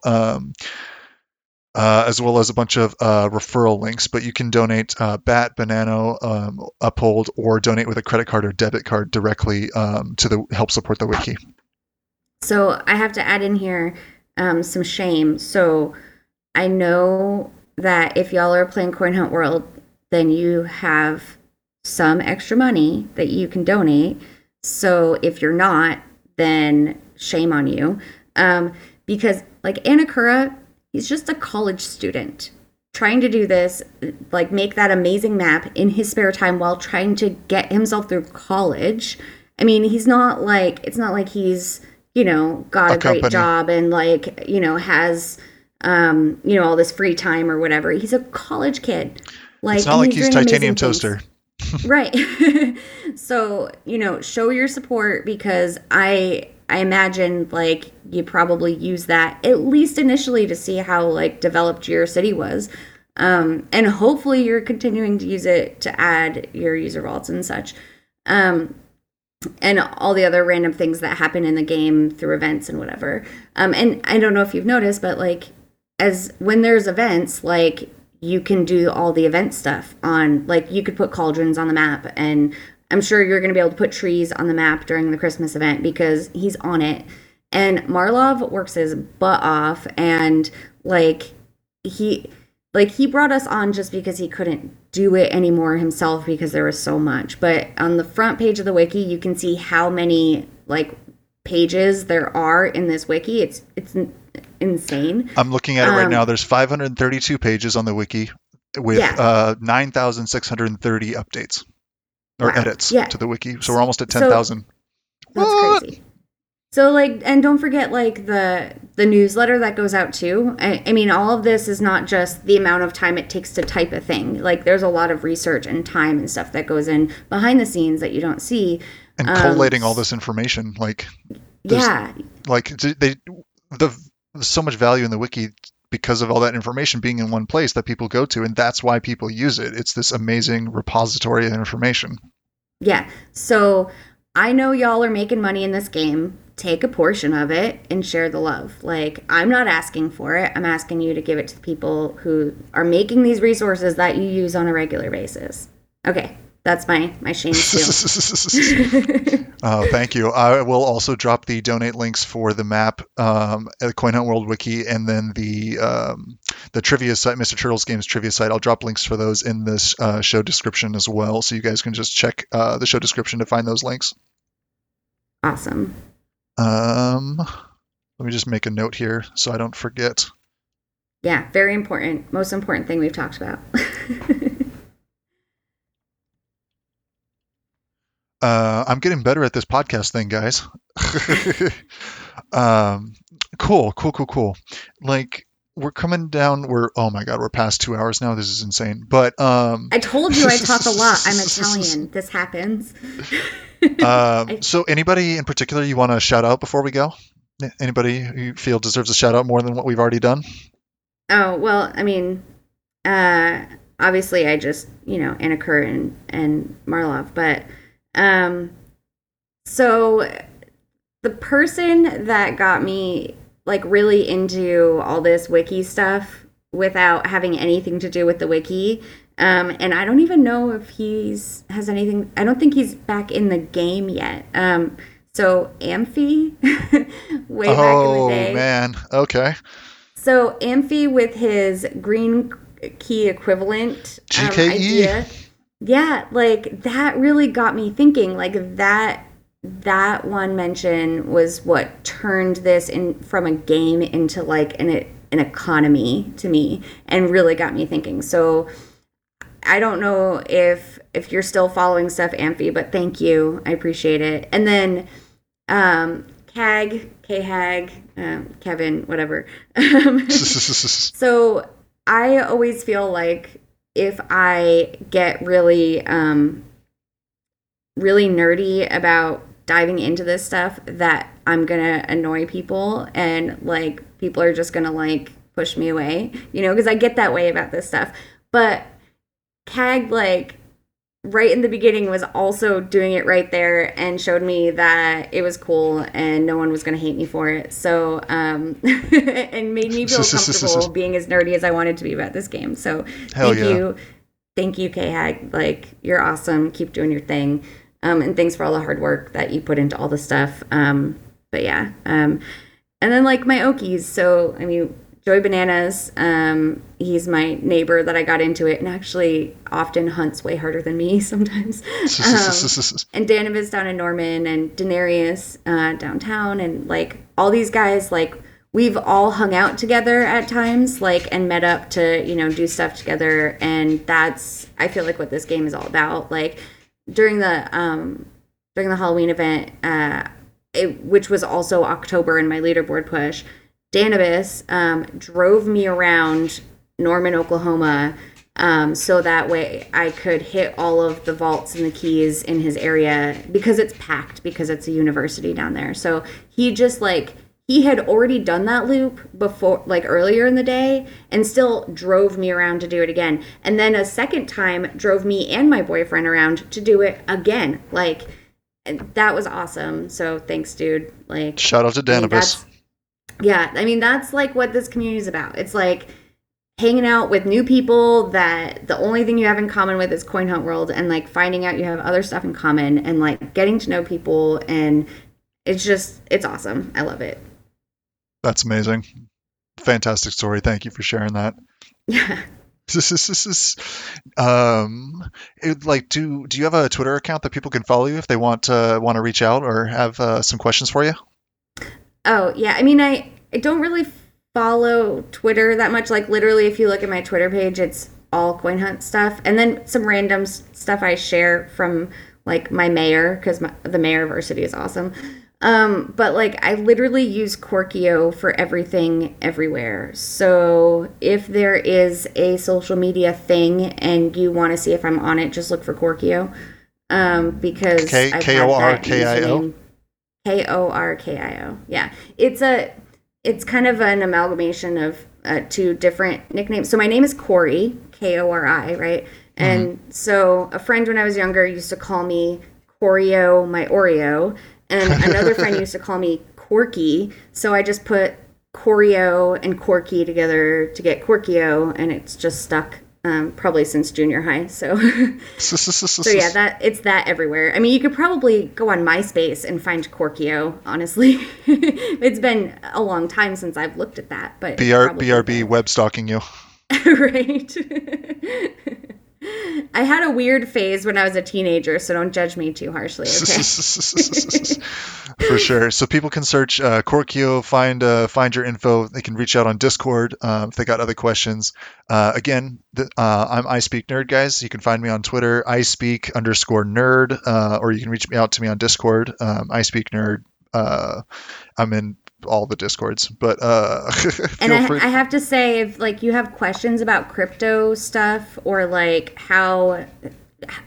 uh, as well as a bunch of uh, referral links. But you can donate uh, BAT, Banano, um, Uphold, or donate with a credit card or debit card directly um, to the help support the wiki.
So I have to add in here um, some shame. So I know that if y'all are playing Coin Hunt World, then you have some extra money that you can donate. So if you're not, then shame on you. Um, because like Anakura He's just a college student trying to do this, like make that amazing map in his spare time while trying to get himself through college. I mean, he's not like, it's not like he's, you know, got a, a great job and like, you know, has, um, you know, all this free time or whatever. He's a college kid.
Like, it's not like he's, he's titanium toaster.
right. so, you know, show your support because I I imagine like you probably use that at least initially to see how like developed your city was. Um, and hopefully you're continuing to use it to add your user vaults and such. Um, and all the other random things that happen in the game through events and whatever. Um, and I don't know if you've noticed, but like as when there's events, like you can do all the event stuff on like you could put cauldrons on the map and I'm sure you're going to be able to put trees on the map during the Christmas event because he's on it. And Marlov works his butt off and like he like he brought us on just because he couldn't do it anymore himself because there was so much. But on the front page of the wiki, you can see how many like pages there are in this wiki. It's it's insane.
I'm looking at it right um, now. There's 532 pages on the wiki with yeah. uh, 9,630 updates or wow. edits yeah. to the wiki. So we're almost at 10,000. So,
that's what? crazy. So like and don't forget like the the newsletter that goes out too. I, I, mean all of this is not just the amount of time it takes to type a thing. Like there's a lot of research and time and stuff that goes in behind the scenes that you don't see.
And um, collating all this information like
yeah.
Like they the so much value in the wiki because of all that information being in one place that people go to and that's why people use it it's this amazing repository of information
yeah so i know y'all are making money in this game take a portion of it and share the love. Like, I'm not asking for it. I'm asking you to give it to the people who are making these resources that you use on a regular basis. Okay, that's my my shame too.
oh, thank you. I will also drop the donate links for the map um, at the Coin Hunt World Wiki and then the um, the trivia site, Mr. Turtles Games trivia site. I'll drop links for those in this uh, show description as well, so you guys can just check uh, the show description to find those links.
Awesome.
Um, let me just make a note here so I don't forget.
Yeah, very important. Most important thing we've talked about.
uh, I'm getting better at this podcast thing, guys. um, cool, cool, cool, cool. Like we're coming down. We're oh my god, we're past two hours now. This is insane. But um,
I told you I talk a lot. I'm Italian. This happens.
um, so anybody in particular you want to shout out before we go? Anybody you feel deserves a shout out more than what we've already done?
Oh well, I mean, uh, obviously I just you know Anakura and and Marlov, but um, so the person that got me like really into all this wiki stuff without having anything to do with the wiki um, and I don't even know if he's has anything. I don't think he's back in the game yet. Um, so Amphi, way
oh,
back in the day.
oh, man, okay.
So Amphi with his green key equivalent um, idea, yeah, like that really got me thinking. Like that that one mention was what turned this in from a game into like an an economy to me and really got me thinking. So I don't know if if you're still following stuff Amphi, but thank you. I appreciate it. And then um Cag, K Hag, um, Kevin, whatever. so I always feel like if I get really um really nerdy about diving into this stuff that I'm gonna annoy people and like people are just gonna like push me away, you know, because I get that way about this stuff. But Cag like right in the beginning was also doing it right there and showed me that it was cool and no one was going to hate me for it. So, um, and made me feel comfortable being as nerdy as I wanted to be about this game. So, Hell thank yeah. you. Thank you, K Hag. Like, you're awesome. Keep doing your thing. Um, and thanks for all the hard work that you put into all the stuff. Um, but yeah. Um, and then, like, my Okies. So, I mean, Joey Bananas, um, he's my neighbor that I got into it and actually often hunts way harder than me sometimes. um, and Danavis down in Norman and Denarius uh, downtown and like all these guys, like we've all hung out together at times, like and met up to, you know, do stuff together. And that's, I feel like what this game is all about. Like during the, um, during the Halloween event, uh, it, which was also October in my leaderboard push, Danibus um, drove me around Norman, Oklahoma, um, so that way I could hit all of the vaults and the keys in his area because it's packed because it's a university down there. So he just like he had already done that loop before like earlier in the day and still drove me around to do it again. And then a second time drove me and my boyfriend around to do it again. Like that was awesome. So thanks dude. Like
shout out to danibus
yeah, I mean that's like what this community is about. It's like hanging out with new people that the only thing you have in common with is coin hunt world and like finding out you have other stuff in common and like getting to know people and it's just it's awesome. I love it.
That's amazing. Fantastic story. Thank you for sharing that.
Yeah.
This is, this is um it, like do do you have a Twitter account that people can follow you if they want to want to reach out or have uh, some questions for you?
Oh, yeah. I mean, I, I don't really follow Twitter that much. Like, literally, if you look at my Twitter page, it's all coin hunt stuff. And then some random stuff I share from, like, my mayor, because the mayor varsity is awesome. Um, but, like, I literally use Korkio for everything everywhere. So if there is a social media thing and you want to see if I'm on it, just look for Korkio. Um, because
K O R K I O.
K O R K I O. Yeah, it's a it's kind of an amalgamation of uh, two different nicknames. So my name is Corey, K O R I, right? And mm-hmm. so a friend when I was younger used to call me Coreo, my Oreo. And another friend used to call me Corky, so I just put Choreo and Corky together to get Korkio, and it's just stuck. Um, probably since junior high. So, so yeah, that it's that everywhere. I mean, you could probably go on MySpace and find Korkio. Honestly, it's been a long time since I've looked at that. But
BR, BRB web stalking you.
right. I had a weird phase when I was a teenager, so don't judge me too harshly. Okay.
For sure. So people can search uh, Korkio, find uh, find your info. They can reach out on Discord uh, if they got other questions. Uh, again, the, uh, I'm iSpeakNerd, guys. You can find me on Twitter, I Speak underscore Nerd, uh, or you can reach me out to me on Discord, um, iSpeakNerd. I'm in all the discords but uh
and I, I, have to say if like you have questions about crypto stuff or like how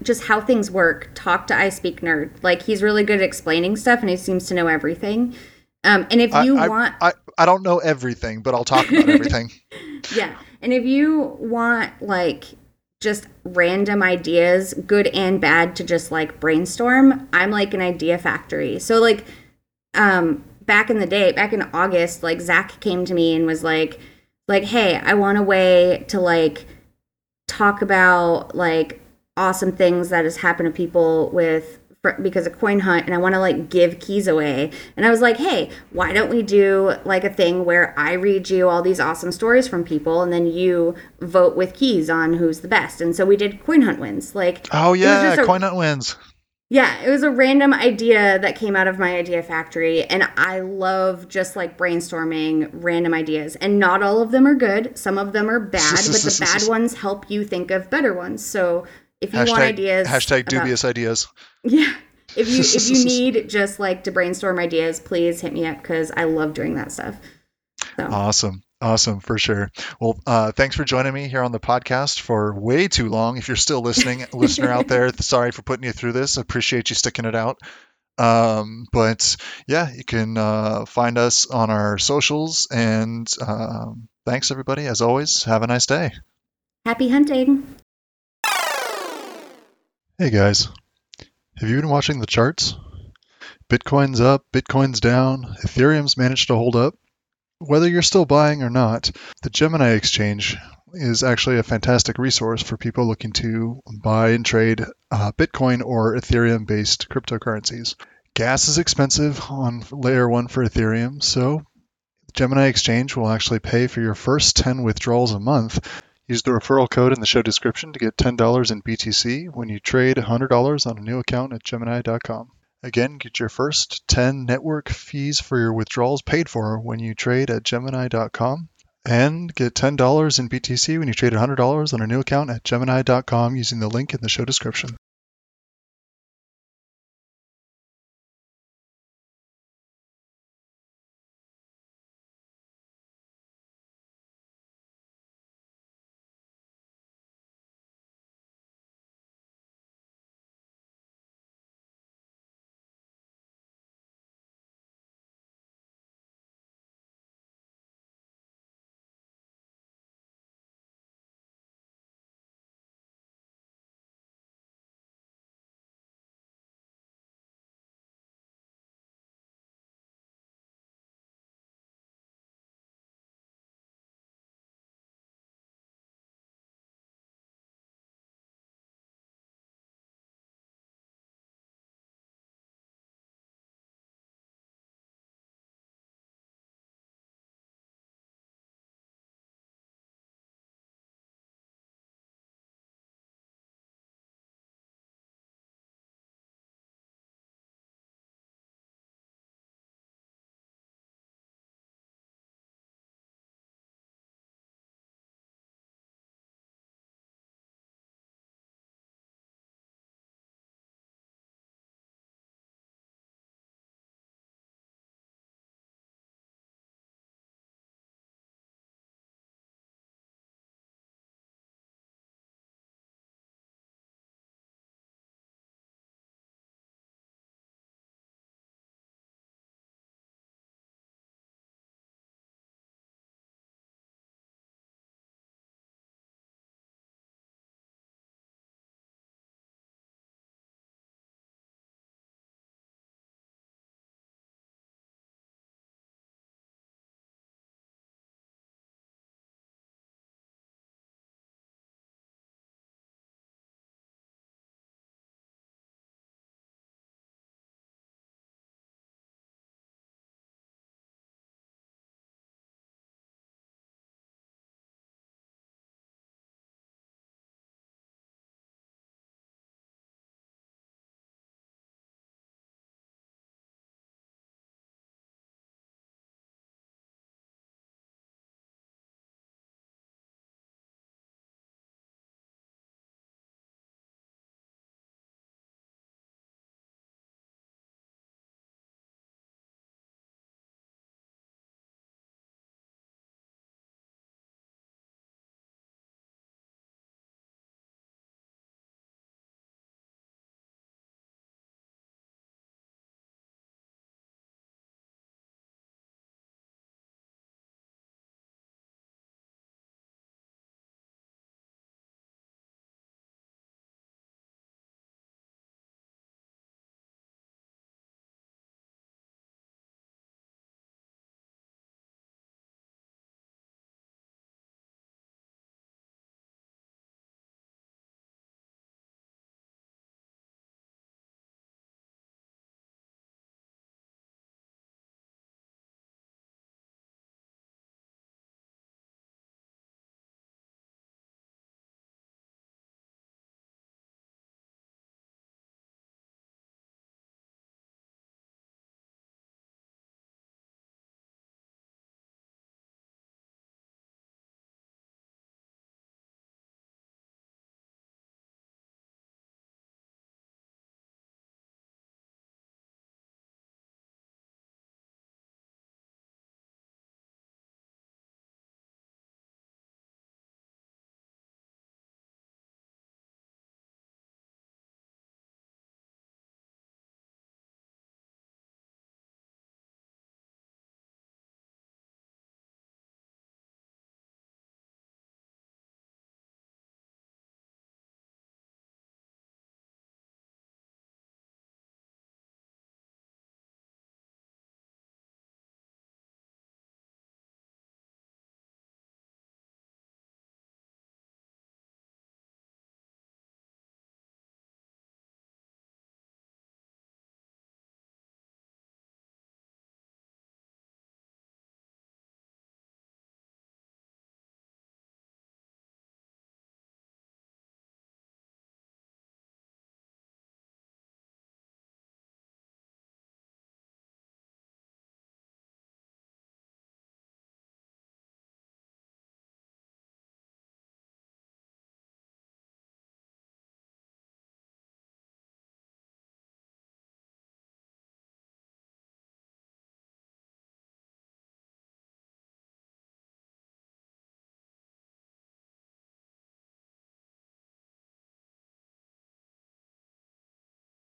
just how things work talk to iSpeakNerd. Like he's really good at explaining stuff and he seems to know everything. Um and if you
I,
want
I, I don't know everything but i'll talk about everything.
Yeah. And if you want like just random ideas good and bad to just like brainstorm i'm like an idea factory. So like um back in the day, back in August, like Zach came to me and was like, like, hey, I want a way to like talk about like awesome things that has happened to people with because of coin hunt and I want to like give keys away. And I was like, "Hey, why don't we do like a thing where I read you all these awesome stories from people and then you vote with keys on who's the best." And so we did coin hunt wins. Like
Oh yeah, coin hunt wins.
Yeah, it was a random idea that came out of my idea factory. And I love just like brainstorming random ideas. And not all of them are good. Some of them are bad, but the bad ones help you think of better ones. So if you
hashtag,
want ideas.
Hashtag dubious about, ideas.
Yeah. If you if you need just like to brainstorm ideas, please hit me up because I love doing that stuff.
So. Awesome. Awesome, for sure. Well, uh, thanks for joining me here on the podcast for way too long. If you're still listening, listener out there, sorry for putting you through this. Appreciate you sticking it out. Um, but yeah, you can uh, find us on our socials. And um, thanks, everybody. As always, have a nice day.
Happy hunting.
Hey, guys. Have you been watching the charts? Bitcoin's up, Bitcoin's down, Ethereum's managed to hold up. Whether you're still buying or not, the Gemini Exchange is actually a fantastic resource for people looking to buy and trade uh, Bitcoin or Ethereum based cryptocurrencies. Gas is expensive on layer one for Ethereum, so Gemini Exchange will actually pay for your first 10 withdrawals a month. Use the referral code in the show description to get $10 in BTC when you trade $100 on a new account at Gemini.com. Again, get your first 10 network fees for your withdrawals paid for when you trade at Gemini.com. And get $10 in BTC when you trade $100 on a new account at Gemini.com using the link in the show description.